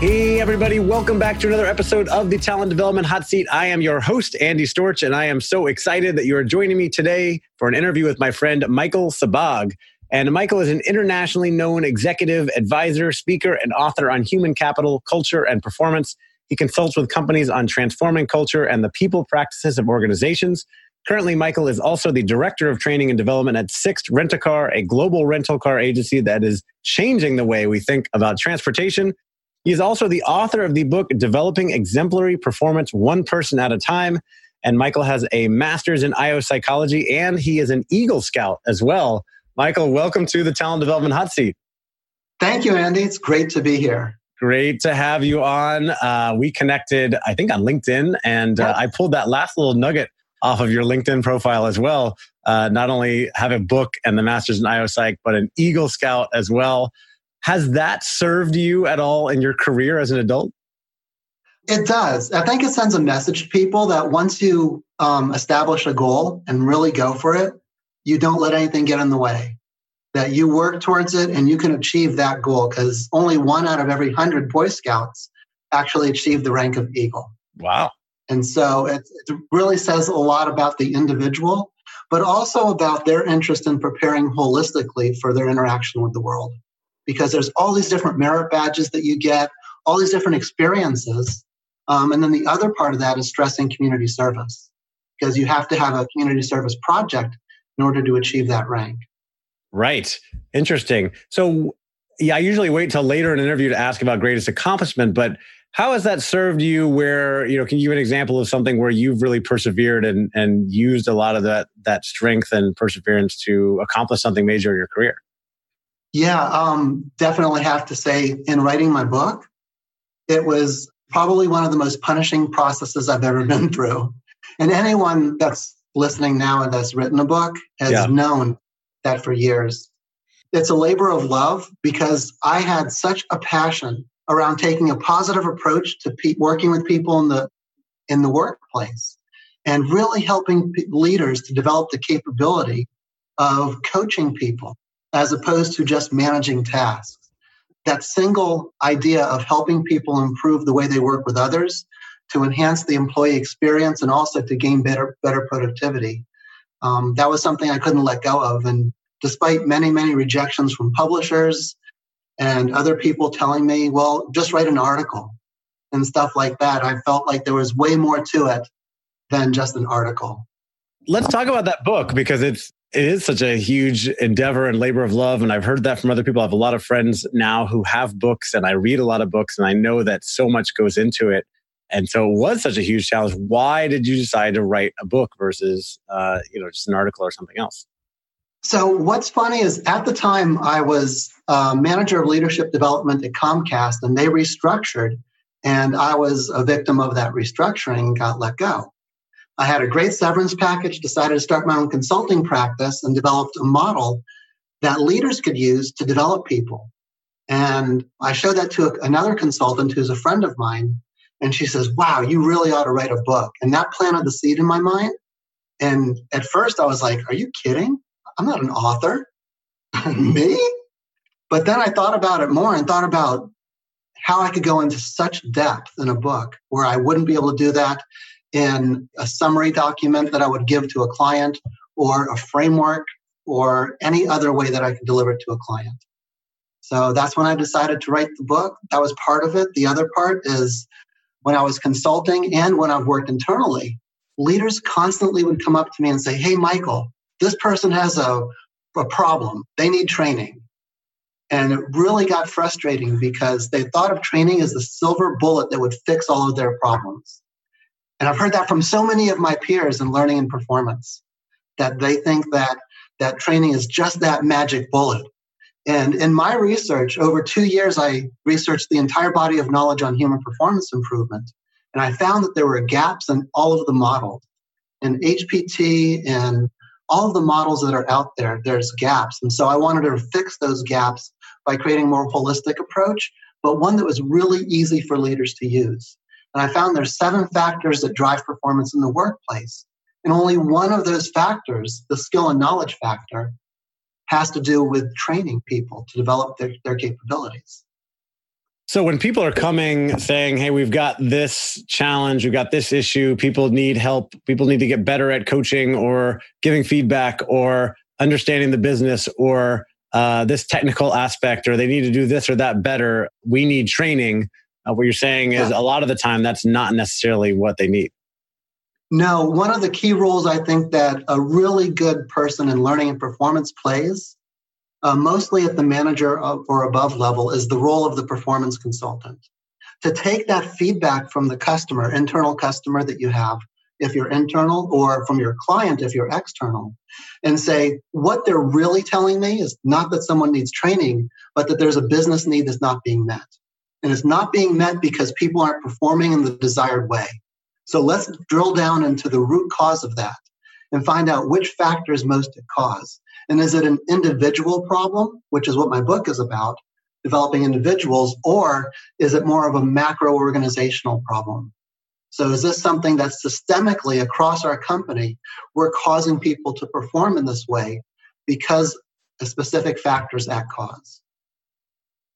Hey, everybody, welcome back to another episode of the Talent Development Hot Seat. I am your host, Andy Storch, and I am so excited that you are joining me today for an interview with my friend Michael Sabbag. And Michael is an internationally known executive, advisor, speaker, and author on human capital, culture, and performance. He consults with companies on transforming culture and the people practices of organizations. Currently, Michael is also the director of training and development at Sixt Rent a Car, a global rental car agency that is changing the way we think about transportation he is also the author of the book Developing Exemplary Performance One Person at a Time. And Michael has a master's in IO psychology and he is an Eagle Scout as well. Michael, welcome to the Talent Development Hot Seat. Thank you, Andy. It's great to be here. Great to have you on. Uh, we connected, I think, on LinkedIn, and uh, I pulled that last little nugget off of your LinkedIn profile as well. Uh, not only have a book and the master's in IO Psych, but an Eagle Scout as well. Has that served you at all in your career as an adult? It does. I think it sends a message to people that once you um, establish a goal and really go for it, you don't let anything get in the way. That you work towards it and you can achieve that goal because only one out of every hundred Boy Scouts actually achieve the rank of Eagle. Wow. And so it, it really says a lot about the individual, but also about their interest in preparing holistically for their interaction with the world because there's all these different merit badges that you get, all these different experiences. Um, and then the other part of that is stressing community service because you have to have a community service project in order to achieve that rank. Right. Interesting. So, yeah, I usually wait till later in an interview to ask about greatest accomplishment, but how has that served you where, you know, can you give an example of something where you've really persevered and, and used a lot of that, that strength and perseverance to accomplish something major in your career? Yeah, um, definitely have to say, in writing my book, it was probably one of the most punishing processes I've ever been through. And anyone that's listening now and that's written a book has yeah. known that for years. It's a labor of love because I had such a passion around taking a positive approach to pe- working with people in the in the workplace and really helping pe- leaders to develop the capability of coaching people as opposed to just managing tasks. That single idea of helping people improve the way they work with others to enhance the employee experience and also to gain better, better productivity. Um, that was something I couldn't let go of. And despite many, many rejections from publishers and other people telling me, well, just write an article and stuff like that, I felt like there was way more to it than just an article. Let's talk about that book because it's it is such a huge endeavor and labor of love. And I've heard that from other people. I have a lot of friends now who have books, and I read a lot of books, and I know that so much goes into it. And so it was such a huge challenge. Why did you decide to write a book versus, uh, you know, just an article or something else? So what's funny is at the time I was uh, manager of leadership development at Comcast, and they restructured, and I was a victim of that restructuring and got let go. I had a great severance package, decided to start my own consulting practice, and developed a model that leaders could use to develop people. And I showed that to another consultant who's a friend of mine. And she says, Wow, you really ought to write a book. And that planted the seed in my mind. And at first I was like, Are you kidding? I'm not an author. Me? But then I thought about it more and thought about how I could go into such depth in a book where I wouldn't be able to do that in a summary document that I would give to a client or a framework or any other way that I could deliver it to a client. So that's when I decided to write the book. That was part of it. The other part is when I was consulting and when I've worked internally, leaders constantly would come up to me and say, Hey, Michael, this person has a, a problem. They need training. And it really got frustrating because they thought of training as the silver bullet that would fix all of their problems. And I've heard that from so many of my peers in learning and performance that they think that that training is just that magic bullet. And in my research, over two years, I researched the entire body of knowledge on human performance improvement. And I found that there were gaps in all of the models. In HPT and all of the models that are out there, there's gaps. And so I wanted to fix those gaps by creating a more holistic approach, but one that was really easy for leaders to use. And I found there's seven factors that drive performance in the workplace. And only one of those factors, the skill and knowledge factor, has to do with training people to develop their, their capabilities. So when people are coming saying, "Hey, we've got this challenge, we've got this issue, people need help, people need to get better at coaching or giving feedback or understanding the business or uh, this technical aspect or they need to do this or that better, we need training." Uh, what you're saying is yeah. a lot of the time that's not necessarily what they need. No, one of the key roles I think that a really good person in learning and performance plays, uh, mostly at the manager or above level, is the role of the performance consultant. To take that feedback from the customer, internal customer that you have, if you're internal, or from your client if you're external, and say, what they're really telling me is not that someone needs training, but that there's a business need that's not being met. And it's not being met because people aren't performing in the desired way. So let's drill down into the root cause of that and find out which factors most at cause. And is it an individual problem, which is what my book is about, developing individuals, or is it more of a macro organizational problem? So is this something that systemically across our company we're causing people to perform in this way because of specific factors at cause?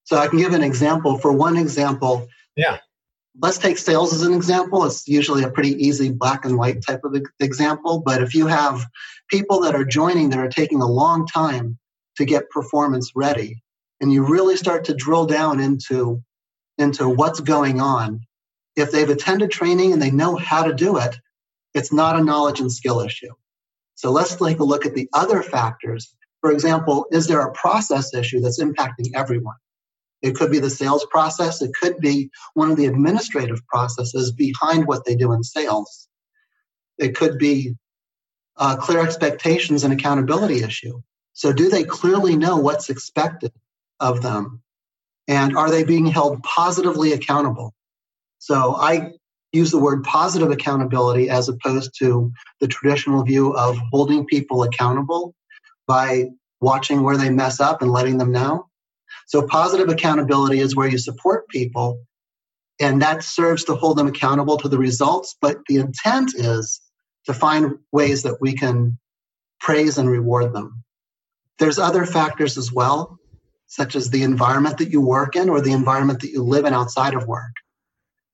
So I can give an example. For one example, yeah, let's take sales as an example. It's usually a pretty easy black and white type of example. But if you have people that are joining that are taking a long time to get performance ready, and you really start to drill down into, into what's going on, if they've attended training and they know how to do it, it's not a knowledge and skill issue. So let's take a look at the other factors. For example, is there a process issue that's impacting everyone? It could be the sales process. It could be one of the administrative processes behind what they do in sales. It could be uh, clear expectations and accountability issue. So, do they clearly know what's expected of them? And are they being held positively accountable? So, I use the word positive accountability as opposed to the traditional view of holding people accountable by watching where they mess up and letting them know. So, positive accountability is where you support people, and that serves to hold them accountable to the results. But the intent is to find ways that we can praise and reward them. There's other factors as well, such as the environment that you work in or the environment that you live in outside of work.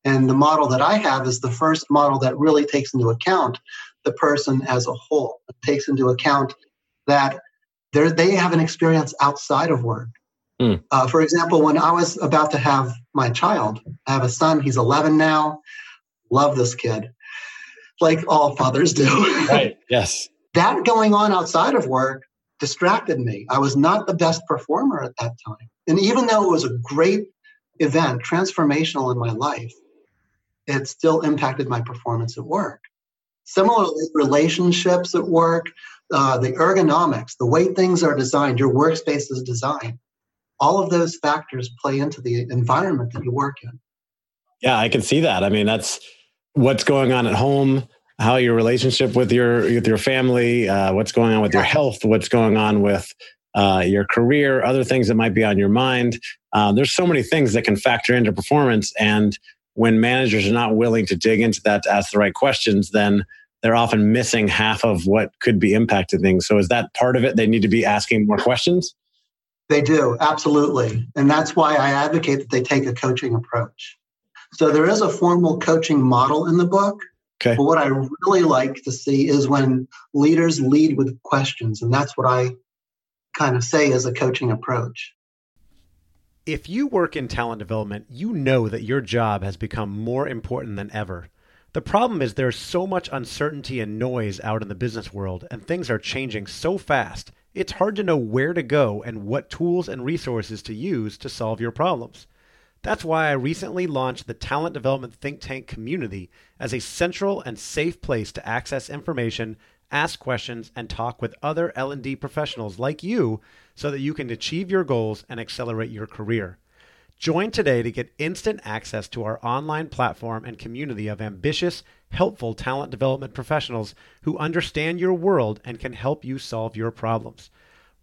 And the model that I have is the first model that really takes into account the person as a whole. It takes into account that they have an experience outside of work. Mm. Uh, for example, when I was about to have my child, I have a son, he's 11 now. Love this kid, like all fathers do. right, yes. that going on outside of work distracted me. I was not the best performer at that time. And even though it was a great event, transformational in my life, it still impacted my performance at work. Similarly, relationships at work, uh, the ergonomics, the way things are designed, your workspace is designed all of those factors play into the environment that you work in. Yeah, I can see that. I mean, that's what's going on at home, how your relationship with your with your family, uh, what's going on with your health, what's going on with uh, your career, other things that might be on your mind. Uh, there's so many things that can factor into performance. And when managers are not willing to dig into that to ask the right questions, then they're often missing half of what could be impacting things. So is that part of it? They need to be asking more questions? They do, absolutely. And that's why I advocate that they take a coaching approach. So there is a formal coaching model in the book. Okay. But what I really like to see is when leaders lead with questions. And that's what I kind of say as a coaching approach. If you work in talent development, you know that your job has become more important than ever. The problem is there's so much uncertainty and noise out in the business world, and things are changing so fast, it's hard to know where to go and what tools and resources to use to solve your problems. That's why I recently launched the Talent Development Think Tank community as a central and safe place to access information, ask questions, and talk with other L&D professionals like you so that you can achieve your goals and accelerate your career. Join today to get instant access to our online platform and community of ambitious, helpful talent development professionals who understand your world and can help you solve your problems.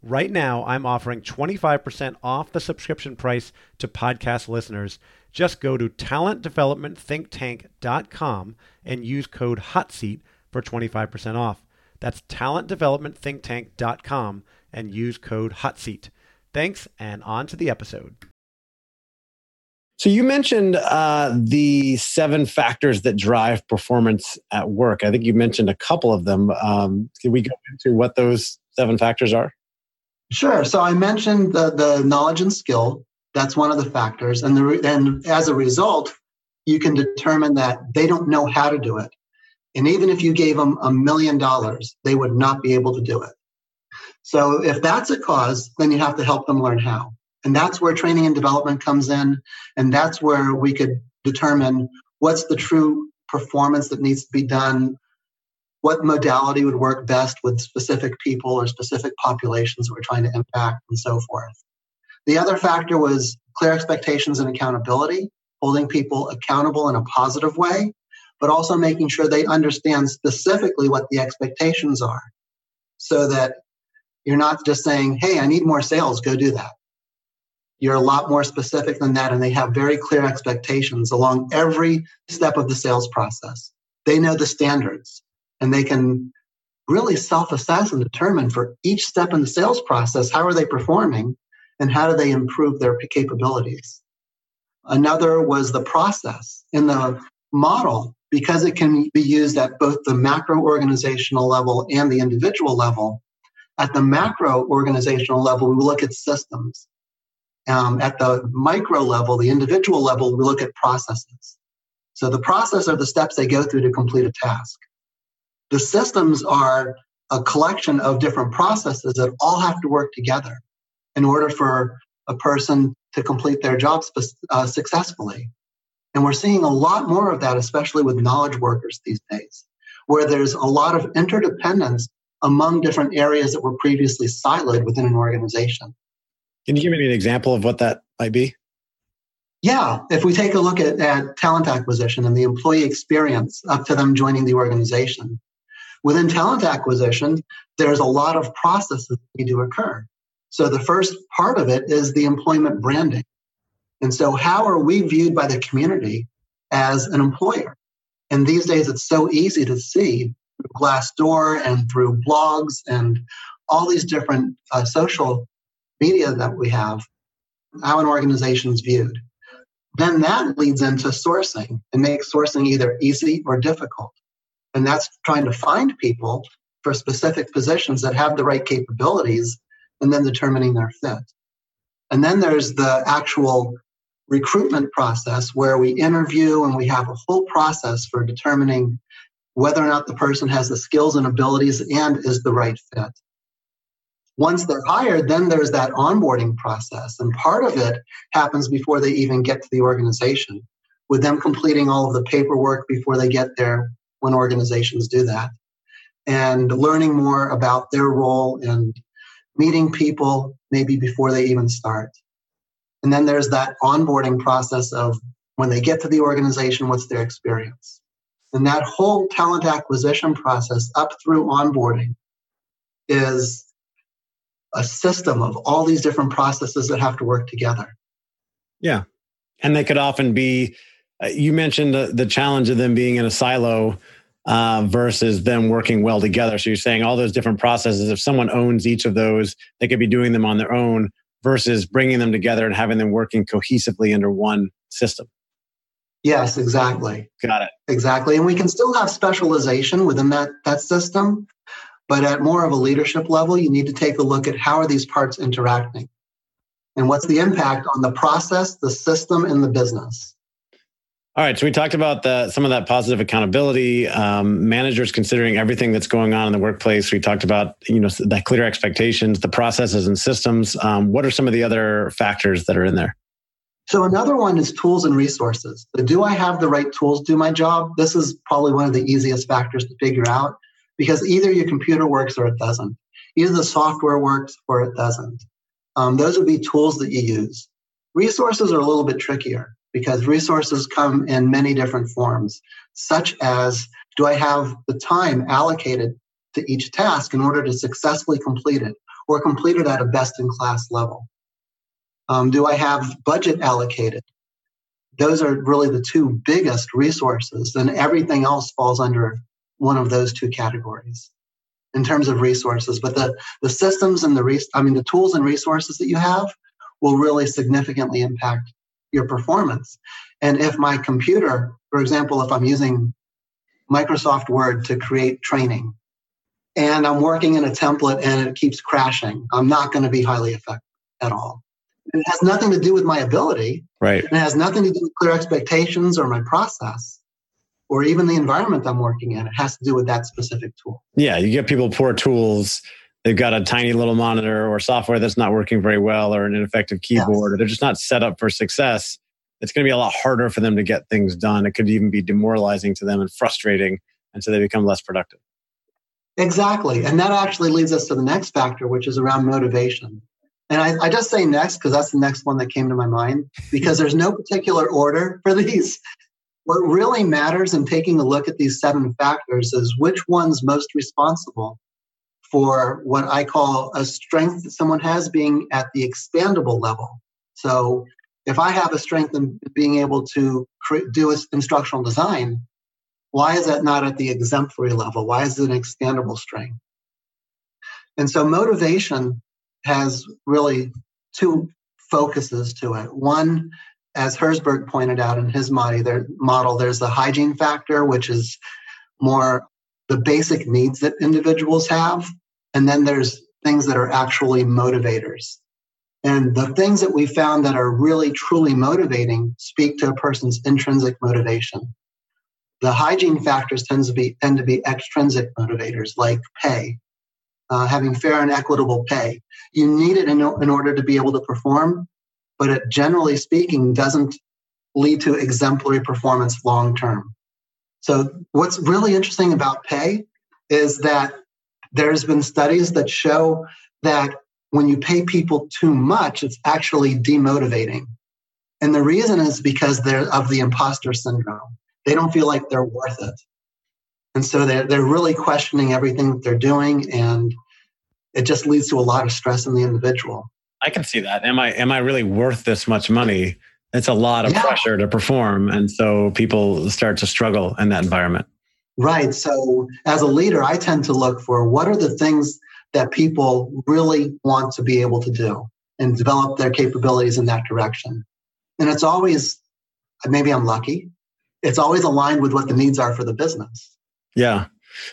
Right now, I'm offering 25% off the subscription price to podcast listeners. Just go to talentdevelopmentthinktank.com and use code HOTSEAT for 25% off. That's talentdevelopmentthinktank.com and use code HOTSEAT. Thanks, and on to the episode. So you mentioned uh, the seven factors that drive performance at work. I think you mentioned a couple of them. Um, can we go into what those seven factors are? Sure. So I mentioned the, the knowledge and skill. That's one of the factors. And, the, and as a result, you can determine that they don't know how to do it. And even if you gave them a million dollars, they would not be able to do it. So if that's a cause, then you have to help them learn how. And that's where training and development comes in. And that's where we could determine what's the true performance that needs to be done, what modality would work best with specific people or specific populations that we're trying to impact, and so forth. The other factor was clear expectations and accountability, holding people accountable in a positive way, but also making sure they understand specifically what the expectations are so that you're not just saying, hey, I need more sales, go do that. You're a lot more specific than that, and they have very clear expectations along every step of the sales process. They know the standards and they can really self-assess and determine for each step in the sales process how are they performing and how do they improve their capabilities. Another was the process in the model because it can be used at both the macro organizational level and the individual level. At the macro organizational level we look at systems um, at the micro level the individual level we look at processes so the process are the steps they go through to complete a task the systems are a collection of different processes that all have to work together in order for a person to complete their job uh, successfully. And we're seeing a lot more of that, especially with knowledge workers these days, where there's a lot of interdependence among different areas that were previously siloed within an organization. Can you give me an example of what that might be? Yeah, if we take a look at, at talent acquisition and the employee experience up to them joining the organization, Within talent acquisition, there's a lot of processes that need to occur. So the first part of it is the employment branding. And so, how are we viewed by the community as an employer? And these days, it's so easy to see through Glassdoor and through blogs and all these different uh, social media that we have, how an organization is viewed. Then that leads into sourcing and makes sourcing either easy or difficult. And that's trying to find people for specific positions that have the right capabilities and then determining their fit. And then there's the actual recruitment process where we interview and we have a whole process for determining whether or not the person has the skills and abilities and is the right fit. Once they're hired, then there's that onboarding process. And part of it happens before they even get to the organization, with them completing all of the paperwork before they get there, when organizations do that and learning more about their role and meeting people maybe before they even start. And then there's that onboarding process of when they get to the organization, what's their experience? And that whole talent acquisition process up through onboarding is a system of all these different processes that have to work together. Yeah. And they could often be, uh, you mentioned the, the challenge of them being in a silo uh, versus them working well together. So you're saying all those different processes, if someone owns each of those, they could be doing them on their own versus bringing them together and having them working cohesively under one system. Yes, exactly. Got it. Exactly. And we can still have specialization within that, that system, but at more of a leadership level, you need to take a look at how are these parts interacting and what's the impact on the process, the system, and the business. All right, so we talked about the, some of that positive accountability, um, managers considering everything that's going on in the workplace. We talked about you know that clear expectations, the processes and systems. Um, what are some of the other factors that are in there? So another one is tools and resources. So do I have the right tools to do my job? This is probably one of the easiest factors to figure out because either your computer works or it doesn't. Either the software works or it doesn't. Um, those would be tools that you use. Resources are a little bit trickier because resources come in many different forms, such as do I have the time allocated to each task in order to successfully complete it or complete it at a best in class level? Um, do I have budget allocated? Those are really the two biggest resources, and everything else falls under one of those two categories in terms of resources. But the, the systems and the res- I mean the tools and resources that you have will really significantly impact your performance. And if my computer, for example, if I'm using Microsoft Word to create training and I'm working in a template and it keeps crashing, I'm not going to be highly effective at all. And it has nothing to do with my ability. Right. It has nothing to do with clear expectations or my process or even the environment I'm working in. It has to do with that specific tool. Yeah, you get people poor tools they've got a tiny little monitor or software that's not working very well or an ineffective keyboard yes. or they're just not set up for success it's going to be a lot harder for them to get things done it could even be demoralizing to them and frustrating and so they become less productive exactly and that actually leads us to the next factor which is around motivation and I, I just say next because that's the next one that came to my mind because there's no particular order for these what really matters in taking a look at these seven factors is which one's most responsible for what I call a strength that someone has being at the expandable level. So if I have a strength in being able to do instructional design, why is that not at the exemplary level? Why is it an expandable strength? And so motivation has really two focuses to it. One, as Herzberg pointed out in his model, there's the hygiene factor, which is more the basic needs that individuals have. And then there's things that are actually motivators. And the things that we found that are really truly motivating speak to a person's intrinsic motivation. The hygiene factors tends to be tend to be extrinsic motivators like pay, uh, having fair and equitable pay. You need it in, in order to be able to perform, but it generally speaking doesn't lead to exemplary performance long term. So, what's really interesting about pay is that there's been studies that show that when you pay people too much, it's actually demotivating. And the reason is because they're of the imposter syndrome. They don't feel like they're worth it. And so they're, they're really questioning everything that they're doing. And it just leads to a lot of stress in the individual. I can see that. Am I am I really worth this much money? it's a lot of yeah. pressure to perform. And so people start to struggle in that environment. Right. So as a leader, I tend to look for what are the things that people really want to be able to do and develop their capabilities in that direction. And it's always, maybe I'm lucky, it's always aligned with what the needs are for the business. Yeah.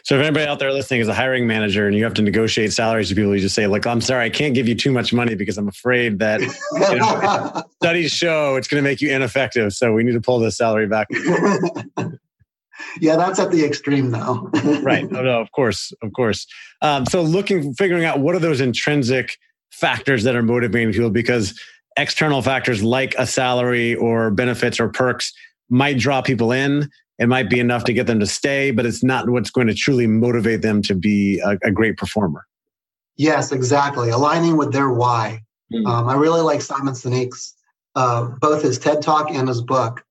So if anybody out there listening is a hiring manager and you have to negotiate salaries to people, you just say, "Look, I'm sorry, I can't give you too much money because I'm afraid that you know, studies show it's going to make you ineffective. So we need to pull the salary back." yeah, that's at the extreme though. right. No, no, of course, of course. Um, so looking, figuring out what are those intrinsic factors that are motivating people because external factors like a salary or benefits or perks might draw people in it might be enough to get them to stay, but it's not what's going to truly motivate them to be a, a great performer. Yes, exactly. Aligning with their why. Mm-hmm. Um, I really like Simon Sinek's, uh, both his TED talk and his book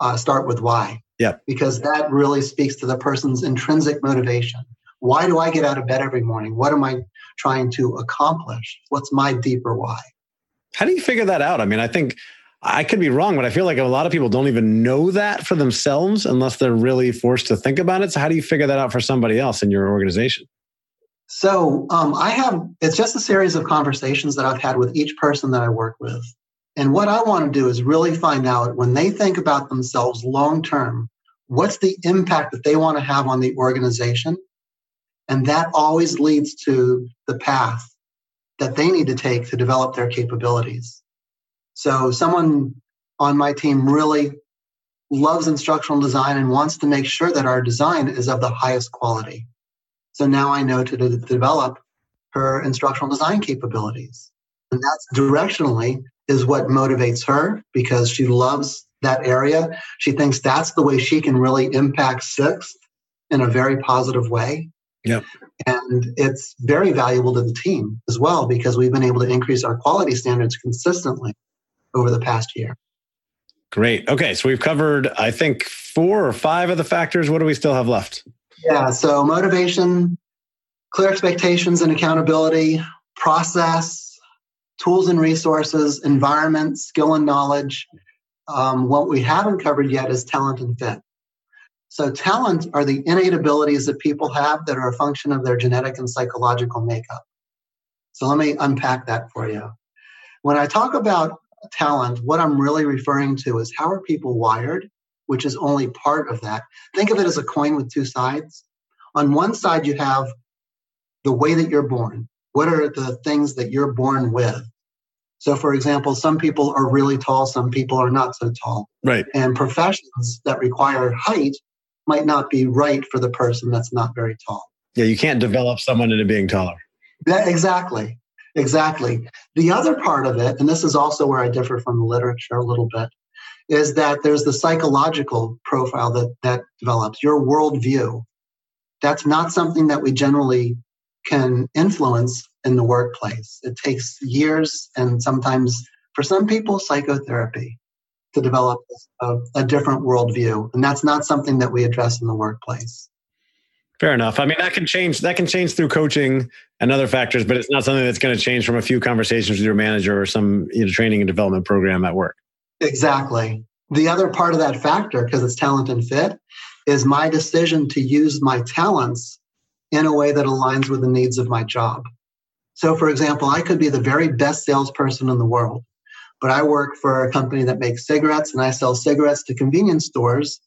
uh, start with why. Yeah. Because that really speaks to the person's intrinsic motivation. Why do I get out of bed every morning? What am I trying to accomplish? What's my deeper why? How do you figure that out? I mean, I think I could be wrong, but I feel like a lot of people don't even know that for themselves unless they're really forced to think about it. So, how do you figure that out for somebody else in your organization? So, um, I have, it's just a series of conversations that I've had with each person that I work with. And what I want to do is really find out when they think about themselves long term, what's the impact that they want to have on the organization? And that always leads to the path that they need to take to develop their capabilities. So, someone on my team really loves instructional design and wants to make sure that our design is of the highest quality. So now I know to, to develop her instructional design capabilities. And that's directionally is what motivates her because she loves that area. She thinks that's the way she can really impact Sixt in a very positive way. Yep. And it's very valuable to the team as well because we've been able to increase our quality standards consistently over the past year. Great. Okay. So we've covered, I think, four or five of the factors. What do we still have left? Yeah. So motivation, clear expectations and accountability, process, tools and resources, environment, skill and knowledge. Um, what we haven't covered yet is talent and fit. So, talent are the innate abilities that people have that are a function of their genetic and psychological makeup. So, let me unpack that for you. When I talk about talent, what I'm really referring to is how are people wired, which is only part of that. Think of it as a coin with two sides. On one side, you have the way that you're born. What are the things that you're born with? So, for example, some people are really tall, some people are not so tall. Right. And professions that require height might not be right for the person that's not very tall. Yeah, you can't develop someone into being taller. Yeah, exactly. Exactly. The other part of it, and this is also where I differ from the literature a little bit, is that there's the psychological profile that that develops, your worldview. That's not something that we generally can influence in the workplace. It takes years and sometimes, for some people, psychotherapy to develop a, a, different worldview. And that's not something that we address in the workplace. Fair enough. I mean, that can change. That can change through coaching and other factors, but it's not something that's going to change from a few conversations with your manager or some you know, training and development program at work. Exactly. The other part of that factor, because it's talent and fit, is my decision to use my talents in a way that aligns with the needs of my job. So, for example, I could be the very best salesperson in the world, but I work for a company that makes cigarettes and I sell cigarettes to convenience stores,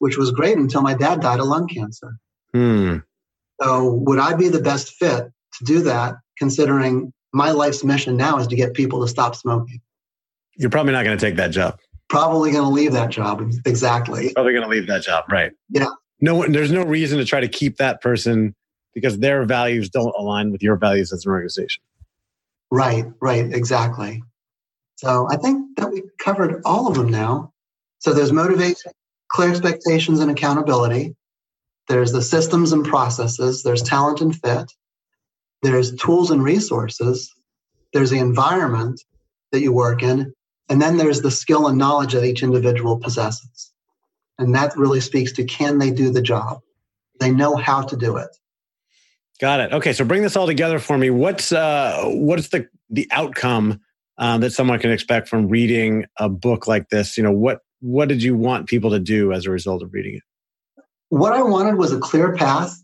which was great until my dad died of lung cancer. Hmm. So, would I be the best fit to do that, considering my life's mission now is to get people to stop smoking? You're probably not going to take that job. Probably going to leave that job. Exactly. Probably going to leave that job. Right. Yeah. No, there's no reason to try to keep that person because their values don't align with your values as an organization. Right, right, exactly. So I think that we covered all of them now. So there's motivation, clear expectations, and accountability. There's the systems and processes. There's talent and fit. There's tools and resources. There's the environment that you work in. And then there's the skill and knowledge that each individual possesses. And that really speaks to can they do the job? They know how to do it. Got it. Okay, so bring this all together for me. What's uh, what's the the outcome um, that someone can expect from reading a book like this? You know, what what did you want people to do as a result of reading it? What I wanted was a clear path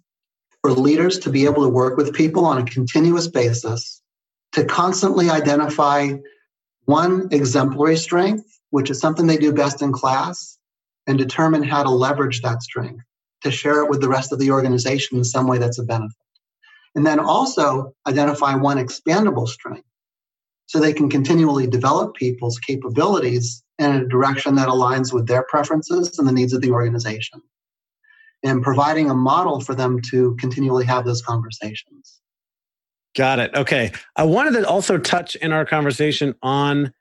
for leaders to be able to work with people on a continuous basis to constantly identify one exemplary strength, which is something they do best in class, and determine how to leverage that strength to share it with the rest of the organization in some way that's a benefit. And then also identify one expandable strength so they can continually develop people's capabilities in a direction that aligns with their preferences and the needs of the organization. And providing a model for them to continually have those conversations. Got it. Okay. I wanted to also touch in our conversation on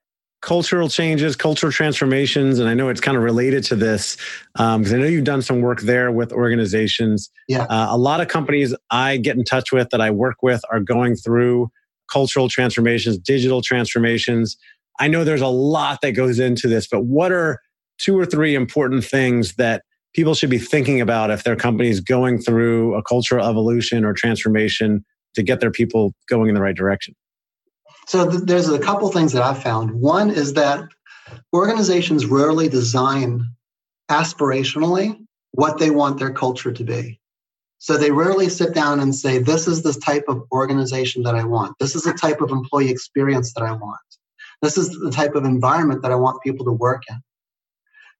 cultural changes, cultural transformations, and I know it's kind of related to this because um, I know you've done some work there with organizations. Yeah, uh, a lot of companies I get in touch with that I work with are going through cultural transformations, digital transformations. I know there's a lot that goes into this, but what are two or three important things that people should be thinking about if their company is going through a cultural evolution or transformation to get their people going in the right direction? So th- there's a couple things that I've found. One is that organizations rarely design aspirationally what they want their culture to be. So they rarely sit down and say, This is the type of organization that I want. This is the type of employee experience that I want. This is the type of environment that I want people to work in.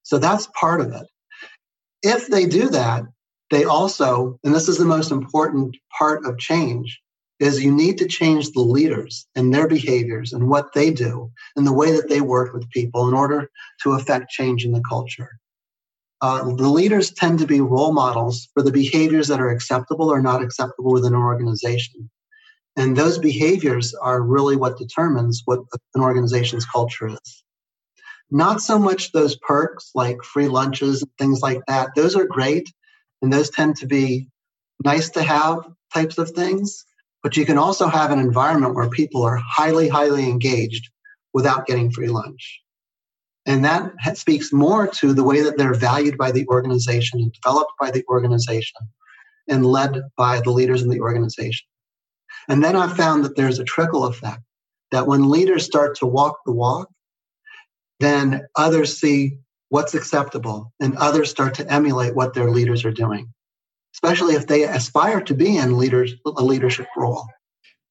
So that's part of it. If they do that, they also, and this is the most important part of change, is you need to change the leaders and their behaviors and what they do and the way that they work with people in order to affect change in the culture. Uh, the leaders tend to be role models for the behaviors that are acceptable or not acceptable within an organization. And those behaviors are really what determines what an organization's culture is. Not so much those perks like free lunches and things like that. Those are great, and those tend to be nice to have types of things. But you can also have an environment where people are highly, highly engaged without getting free lunch. And that speaks more to the way that they're valued by the organization and developed by the organization and led by the leaders in the organization. And then I found that there's a trickle effect that when leaders start to walk the walk, then others see what's acceptable and others start to emulate what their leaders are doing, especially if they aspire to be in leaders, a leadership role.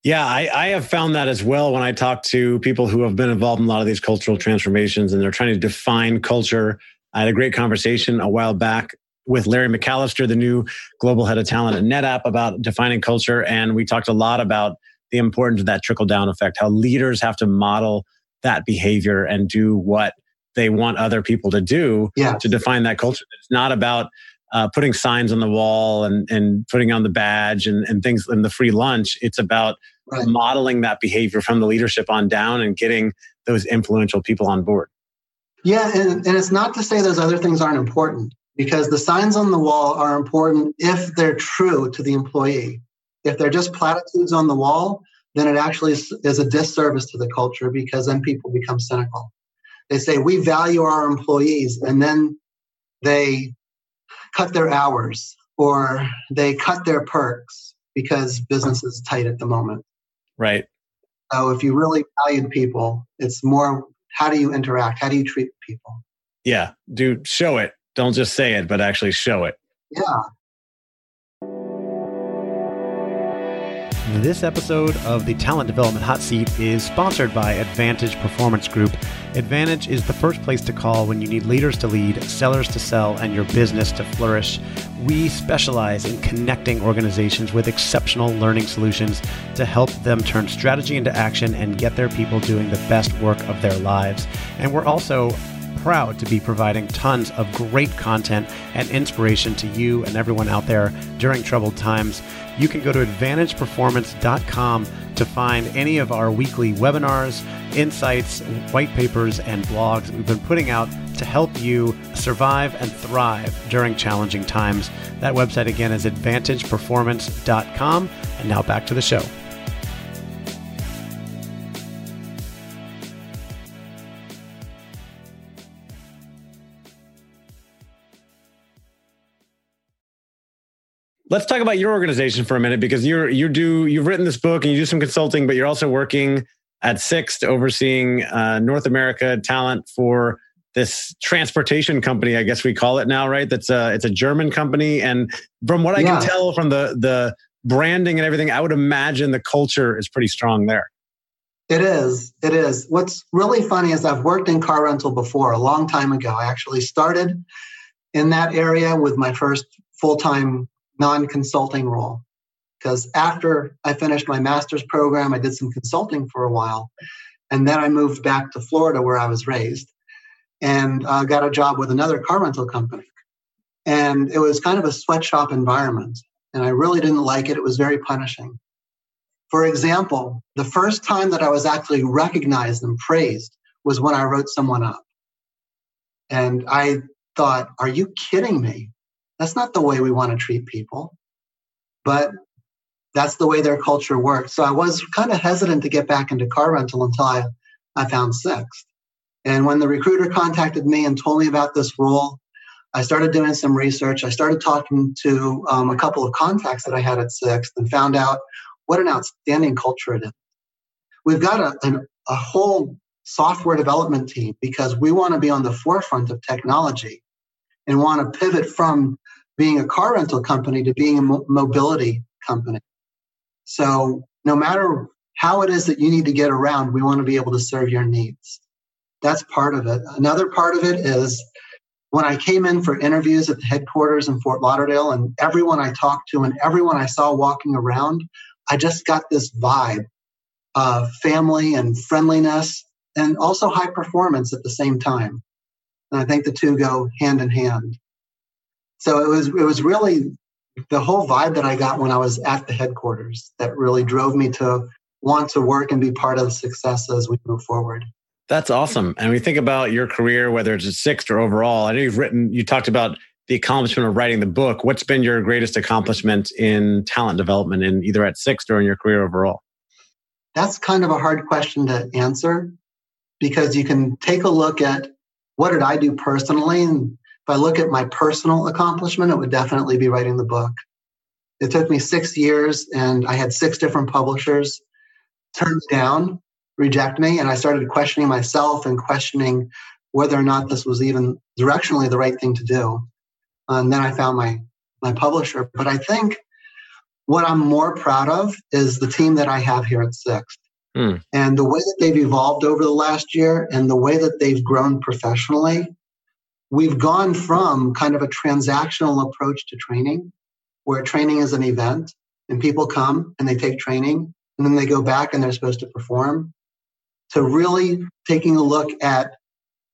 Yeah, I, I, have found that as well when I talk to people who have been involved in a lot of these cultural transformations and they're trying to define culture. I had a great conversation a while back with Larry McAllister, the new global head of talent at NetApp, about defining culture. And we talked a lot about the importance of that trickle down effect, how leaders have to model that behavior and do what they want other people to do yes. to define that culture. It's not about uh, putting signs on the wall and, and putting on the badge and, and things in the free lunch. It's about right. modeling that behavior from the leadership on down and getting those influential people on board. Yeah, and, and it's not to say those other things aren't important because the signs on the wall are important if they're true to the employee. If they're just platitudes on the wall, then it actually is a disservice to the culture because then people become cynical. They say, We value our employees, and then they cut their hours or they cut their perks because business is tight at the moment. Right. So if you really value people, it's more how do you interact? How do you treat people? Yeah. Do show it. Don't just say it, but actually show it. Yeah. This episode of the Talent Development Hot Seat is sponsored by Advantage Performance Group. Advantage is the first place to call when you need leaders to lead, sellers to sell, and your business to flourish. We specialize in connecting organizations with exceptional learning solutions to help them turn strategy into action and get their people doing the best work of their lives. And we're also proud to be providing tons of great content and inspiration to you and everyone out there during troubled times. You can go to advantageperformance.com to find any of our weekly webinars, insights, white papers, and blogs we've been putting out to help you survive and thrive during challenging times. That website again is advantageperformance.com. And now back to the show. Let's talk about your organization for a minute because you're you do you've written this book and you do some consulting, but you're also working at Sixt overseeing uh, North America talent for this transportation company, I guess we call it now, right? That's a it's a German company, and from what I yeah. can tell from the the branding and everything, I would imagine the culture is pretty strong there. It is. It is. What's really funny is I've worked in car rental before a long time ago. I actually started in that area with my first full time non consulting role. Because after I finished my master's program, I did some consulting for a while. And then I moved back to Florida where I was raised and uh, got a job with another car rental company. And it was kind of a sweatshop environment. And I really didn't like it. It was very punishing. For example, the first time that I was actually recognized and praised was when I wrote someone up. And I thought, are you kidding me? That's not the way we want to treat people. But that's the way their culture works. So I was kind of hesitant to get back into car rental until I, I found Sixt. And when the recruiter contacted me and told me about this role, I started doing some research. I started talking to um, a couple of contacts that I had at Sixt and found out what an outstanding culture it is. We've got a, an, a whole software development team because we want to be on the forefront of technology and want to pivot from being a car rental company to being a mo- mobility company. So, no matter how it is that you need to get around, we want to be able to serve your needs. That's part of it. Another part of it is when I came in for interviews at the headquarters in Fort Lauderdale, and everyone I talked to and everyone I saw walking around, I just got this vibe of family and friendliness and also high performance at the same time. And I think the two go hand in hand. So it was it was really the whole vibe that I got when I was at the headquarters that really drove me to want to work and be part of the success as we move forward. That's awesome. And we think about your career, whether it's a Sixt or overall. I know you've written, you talked about the accomplishment of writing the book. What's been your greatest accomplishment in talent development in either at Sixt or in your career overall? That's kind of a hard question to answer because you can take a look at what did I do personally? And if I look at my personal accomplishment, it would definitely be writing the book. It took me six years and I had six different publishers turn down reject me. And I started questioning myself and questioning whether or not this was even directionally the right thing to do. And then I found my my publisher. But I think what I'm more proud of is the team that I have here at Sixt. Mm. And the way that they've evolved over the last year and the way that they've grown professionally, we've gone from kind of a transactional approach to training, where training is an event and people come and they take training and then they go back and they're supposed to perform to really taking a look at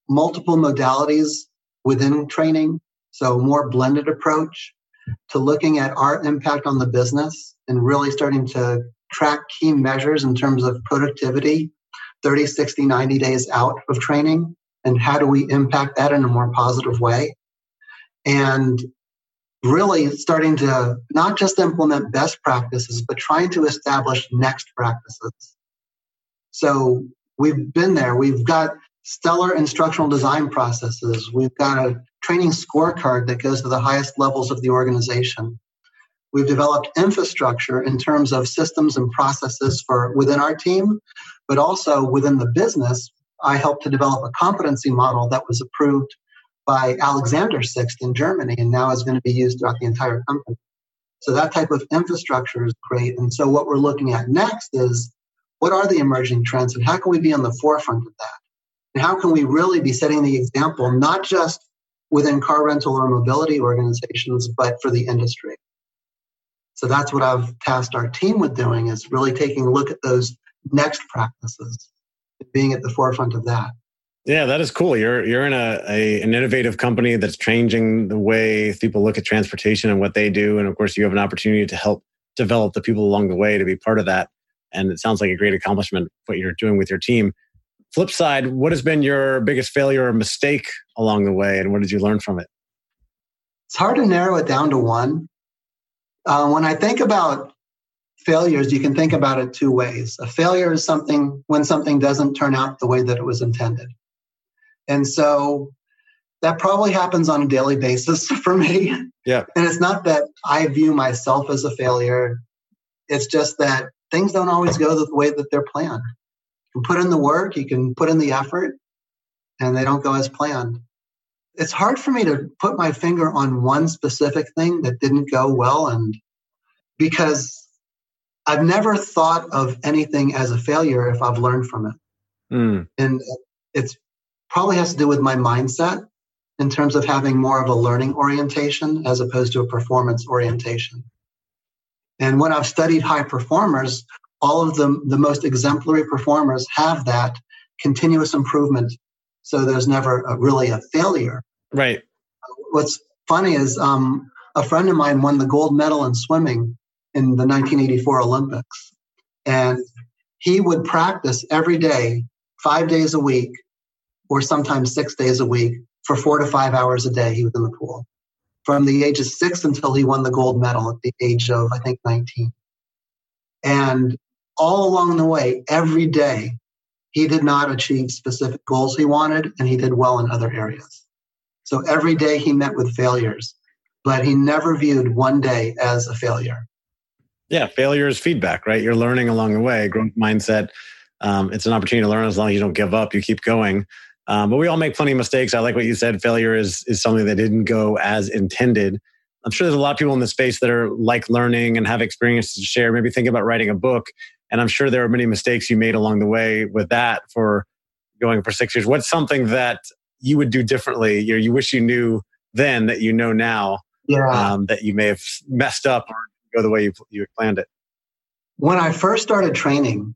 multiple modalities within training, so more blended approach, to looking at our impact on the business and really starting to track key measures in terms of productivity 30, 60, 90 days out of training and how do we impact that in a more positive way. And really starting to not just implement best practices, but trying to establish next practices. So We've been there. We've got stellar instructional design processes. We've got a training scorecard that goes to the highest levels of the organization. We've developed infrastructure in terms of systems and processes for within our team, but also within the business. I helped to develop a competency model that was approved by Alexander Sixt in Germany and now is going to be used throughout the entire company. So that type of infrastructure is great. And so what we're looking at next is what are the emerging trends and how can we be on the forefront of that? And how can we really be setting the example, not just within car rental or mobility organizations, but for the industry? So that's what I've tasked our team with doing is really taking a look at those next practices, being at the forefront of that. Yeah, that is cool. You're you're in a, a, an innovative company that's changing the way people look at transportation and what they do, and of course, you have an opportunity to help develop the people along the way to be part of that. And it sounds like a great accomplishment what you're doing with your team. Flip side what has been your biggest failure or mistake along the way and what did you learn from it? It's hard to narrow it down to one uh, when i think about failures you can think about it two ways. A failure is something when something doesn't turn out the way that it was intended. And so that probably happens on a daily basis for me. Yeah. And it's not that i view myself as a failure. It's just that things don't always go the way that they're planned. You can put in the work, you can put in the effort, and they don't go as planned. It's hard for me to put my finger on one specific thing that didn't go well, and because I've never thought of anything as a failure if I've learned from it. Mm. And it's probably has to do with my mindset in terms of having more of a learning orientation as opposed to a performance orientation. And when I've studied high performers, all of them, the most exemplary performers have that continuous improvement. So there's never a, really a failure. Right. What's funny is um, a friend of mine won the gold medal in swimming in the 1984 Olympics. And he would practice every day, five days a week, or sometimes six days a week for four to five hours a day. He was in the pool from the age of six until he won the gold medal at the age of, I think, 19. And all along the way, every day, he did not achieve specific goals he wanted, and he did well in other areas. So every day he met with failures, but he never viewed one day as a failure. Yeah, failure is feedback, right? You're learning along the way. Growth mindset. Um, it's an opportunity to learn as long as you don't give up. You keep going. Um, but we all make plenty of mistakes. I like what you said. Failure is is something that didn't go as intended. I'm sure there's a lot of people in the space that are like learning and have experiences to share. Maybe think about writing a book. And I'm sure there are many mistakes you made along the way with that for going for six years. What's something that you would do differently? You, you wish you knew then that you know now yeah. um, that you may have messed up or go the way you, you planned it? When I first started training,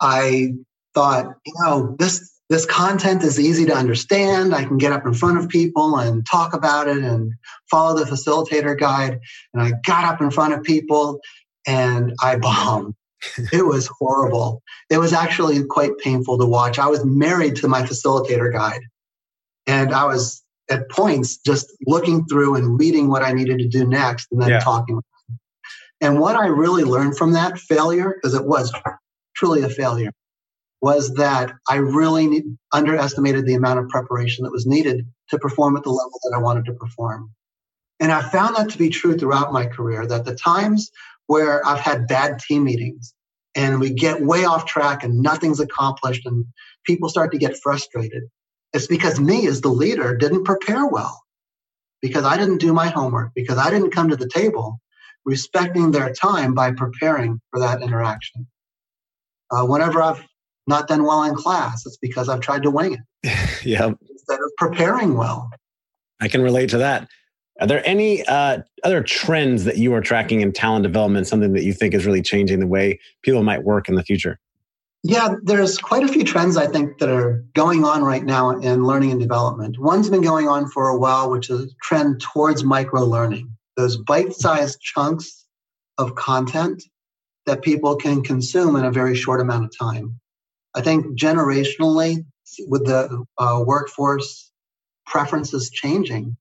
I thought, you know, this this content is easy to understand. I can get up in front of people and talk about it and follow the facilitator guide. And I got up in front of people and I bombed. It was horrible. It was actually quite painful to watch. I was married to my facilitator guide. And I was at points just looking through and reading what I needed to do next and then yeah. talking. And what I really learned from that failure, because it was truly a failure, was that I really underestimated the amount of preparation that was needed to perform at the level that I wanted to perform. And I found that to be true throughout my career that the times where I've had bad team meetings and we get way off track and nothing's accomplished and people start to get frustrated, it's because me as the leader didn't prepare well, because I didn't do my homework, because I didn't come to the table respecting their time by preparing for that interaction. Uh, whenever I've not done well in class, it's because I've tried to wing it. yeah. Instead of preparing well. I can relate to that. Are there any uh, other trends that you are tracking in talent development, something that you think is really changing the way people might work in the future? Yeah, there's quite a few trends I think that are going on right now in learning and development. One's been going on for a while, which is a trend towards micro learning, those bite sized chunks of content that people can consume in a very short amount of time. I think generationally, with the uh, workforce preferences changing,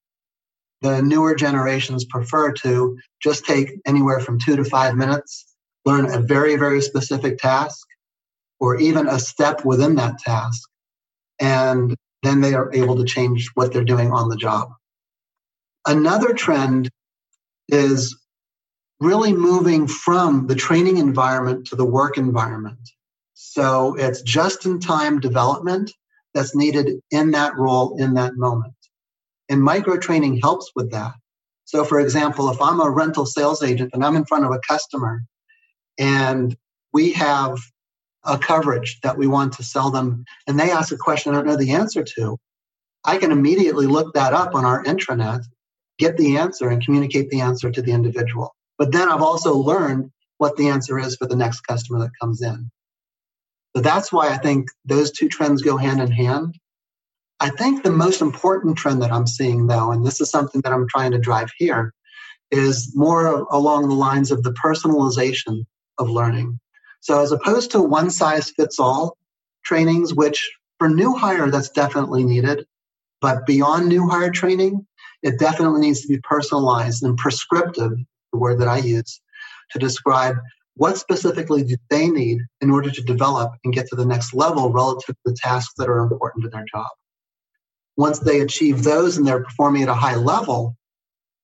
the newer generations prefer to just take anywhere from two to five minutes, learn a very, very specific task, or even a step within that task. And then they are able to change what they're doing on the job. Another trend is really moving from the training environment to the work environment. So it's just in time development that's needed in that role in that moment. And micro training helps with that. So, for example, if I'm a rental sales agent and I'm in front of a customer and we have a coverage that we want to sell them and they ask a question I don't know the answer to, I can immediately look that up on our intranet, get the answer, and communicate the answer to the individual. But then I've also learned what the answer is for the next customer that comes in. So that's why I think those two trends go hand in hand. I think the most important trend that I'm seeing, though, and this is something that I'm trying to drive here, is more along the lines of the personalization of learning. So as opposed to one size fits all trainings, which for new hire, that's definitely needed. But beyond new hire training, it definitely needs to be personalized and prescriptive, the word that I use, to describe what specifically do they need in order to develop and get to the next level relative to the tasks that are important to their job. Once they achieve those and they're performing at a high level,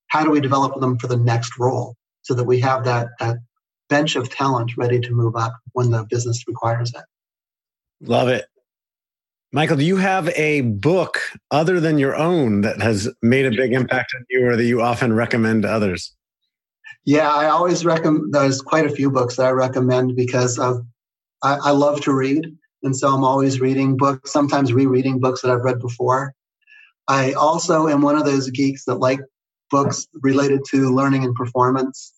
how do we develop them for the next role so that we have that, that bench of talent ready to move up when the business requires it. Love it. Michael, do you have a book other than your own that has made a big impact on you or that you often recommend to others? Yeah, I always recommend, there's quite a few books that I recommend because of, I, I love to read. And so I'm always reading books, sometimes rereading books that I've read before. I also am one of those geeks that like books related to learning and performance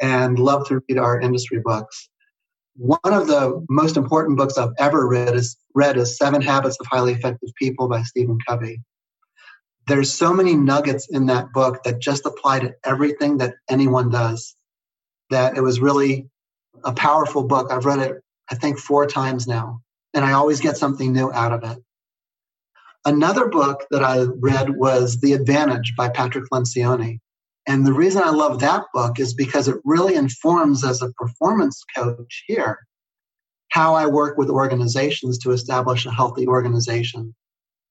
and love to read our industry books. One of the most important books I've ever read is read is Seven Habits of Highly Effective People by Stephen Covey. There's so many nuggets in that book that just apply to everything that anyone does. That it was really a powerful book. I've read it, I think, four times now, and I always get something new out of it. Another book that I read was The Advantage by Patrick Lencioni. And the reason I love that book is because it really informs as a performance coach here how I work with organizations to establish a healthy organization.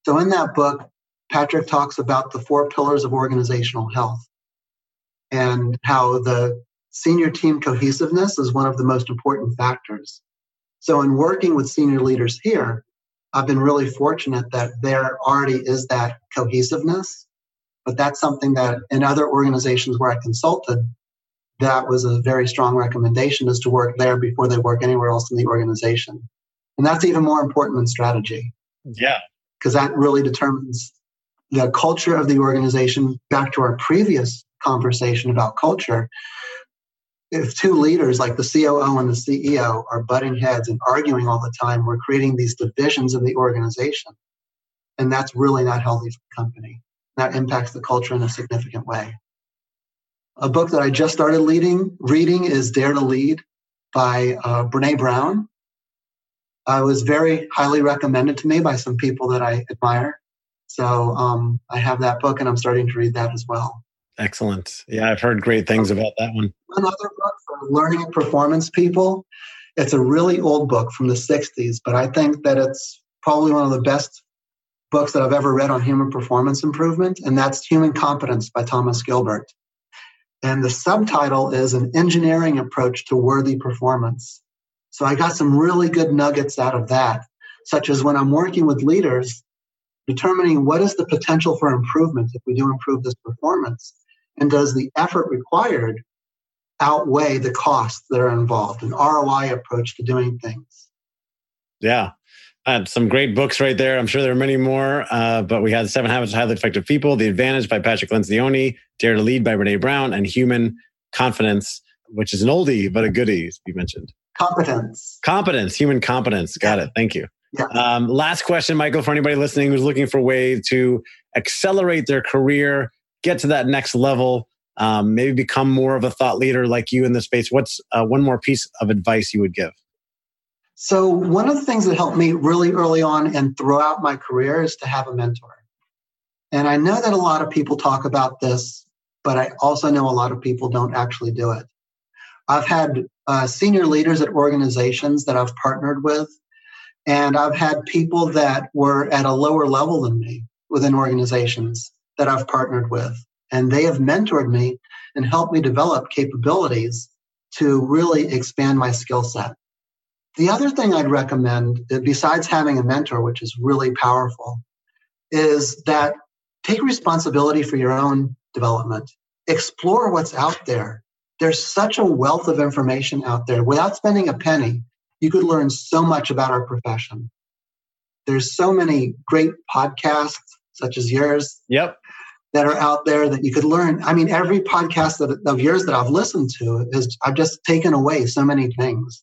So in that book, Patrick talks about the four pillars of organizational health and how the senior team cohesiveness is one of the most important factors. So, in working with senior leaders here, I've been really fortunate that there already is that cohesiveness. But that's something that in other organizations where I consulted, that was a very strong recommendation is to work there before they work anywhere else in the organization. And that's even more important than strategy. Yeah. Because that really determines the culture of the organization. Back to our previous conversation about culture, if two leaders like the COO and the CEO are butting heads and arguing all the time, we're creating these divisions in the organization. And that's really not healthy for the company. That impacts the culture in a significant way. A book that I just started leading, reading is Dare to Lead by uh, Brene Brown. I was very highly recommended to me by some people that I admire. So um, I have that book and I'm starting to read that as well. Excellent. Yeah, I've heard great things about that one. Another book for learning and performance people. It's a really old book from the 60s, but I think that it's probably one of the best books that I've ever read on human performance improvement, and that's Human Competence by Thomas Gilbert. And the subtitle is An Engineering Approach to Worthy Performance. So I got some really good nuggets out of that, such as when I'm working with leaders, determining what is the potential for improvement if we do improve this performance and does the effort required outweigh the costs that are involved an roi approach to doing things? Yeah. Uh, some great books right there. I'm sure there are many more uh, but we had seven habits of highly effective people the advantage by patrick lencioni dare to lead by brene brown and human confidence which is an oldie but a goodie you mentioned. Competence. Competence human competence. Got it. Thank you. Yeah. Um, last question, Michael, for anybody listening who's looking for a way to accelerate their career, get to that next level, um, maybe become more of a thought leader like you in the space. What's uh, one more piece of advice you would give? So, one of the things that helped me really early on and throughout my career is to have a mentor. And I know that a lot of people talk about this, but I also know a lot of people don't actually do it. I've had uh, senior leaders at organizations that I've partnered with and I've had people that were at a lower level than me within organizations that I've partnered with. And they have mentored me and helped me develop capabilities to really expand my skill set. The other thing I'd recommend, uh, besides having a mentor, which is really powerful, is that take responsibility for your own development. Explore what's out there. There's such a wealth of information out there without spending a penny you could learn so much about our profession. There's so many great podcasts, such as yours. Yep. That are out there that you could learn. I mean, every podcast that, of yours that I've listened to is I've just taken away so many things.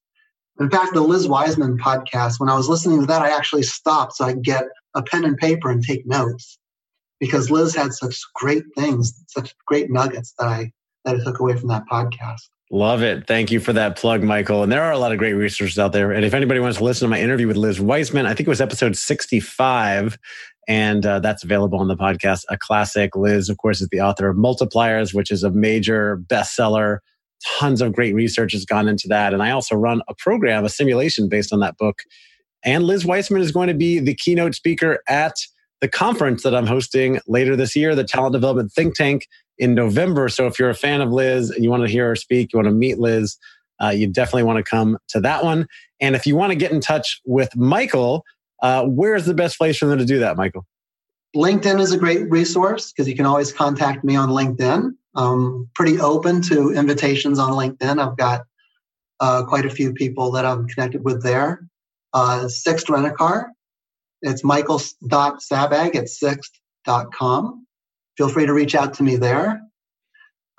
In fact, the Liz Wiseman podcast, when I was listening to that, I actually stopped so I could get a pen and paper and take notes because Liz had such great things, such great nuggets that I that I took away from that podcast. Love it. Thank you for that plug, Michael. And there are a lot of great resources out there. And if anybody wants to listen to my interview with Liz Wiseman, I think it was episode 65. And uh, that's available on the podcast. A classic. Liz, of course, is the author of Multipliers, which is a major bestseller. Tons of great research has gone into that. And I also run a program, a simulation based on that book. And Liz Wiseman is going to be the keynote speaker at the conference that I'm hosting later this year, the Talent Development Think Tank in November. So if you're a fan of Liz and you want to hear her speak, you want to meet Liz, uh, you definitely want to come to that one. And if you want to get in touch with Michael, uh, where's the best place for them to do that, Michael? LinkedIn is a great resource because you can always contact me on LinkedIn. I'm pretty open to invitations on LinkedIn. I've got uh, quite a few people that I'm connected with there. Uh, Sixt Rent a Car. It's michael.sabbag at sixt.com feel free to reach out to me there.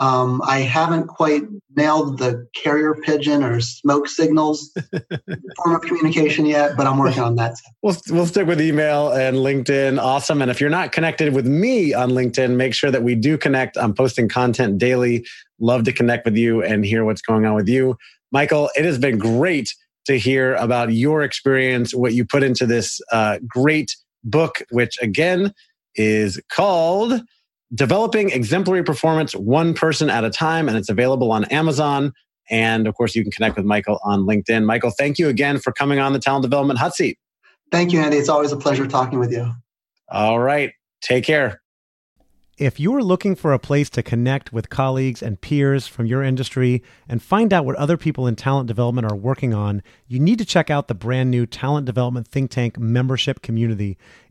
Um, I haven't quite nailed the carrier pigeon or smoke signals form of communication yet, but I'm working on that. We'll, we'll stick with email and LinkedIn. Awesome. And if you're not connected with me on LinkedIn, make sure that we do connect. I'm posting content daily. Love to connect with you and hear what's going on with you. Michael, it has been great to hear about your experience, what you put into this uh, great book, which again is called developing exemplary performance one person at a time, and it's available on Amazon. And of course, you can connect with Michael on LinkedIn. Michael, thank you again for coming on the Talent Development Hot Seat. Thank you, Andy. It's always a pleasure talking with you. All right. Take care. If you're looking for a place to connect with colleagues and peers from your industry and find out what other people in talent development are working on, you need to check out the brand new Talent Development Think Tank membership community.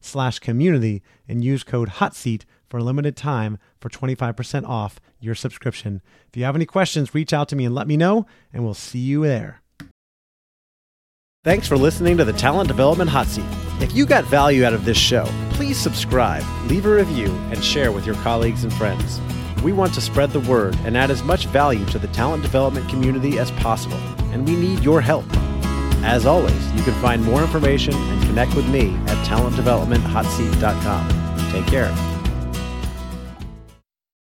slash community and use code HOTSEAT for a limited time for 25% off your subscription. If you have any questions, reach out to me and let me know, and we'll see you there. Thanks for listening to the Talent Development Hot Seat. If you got value out of this show, please subscribe, leave a review, and share with your colleagues and friends. We want to spread the word and add as much value to the talent development community as possible, and we need your help. As always, you can find more information and connect with me at talentdevelopmenthotseat.com. Take care.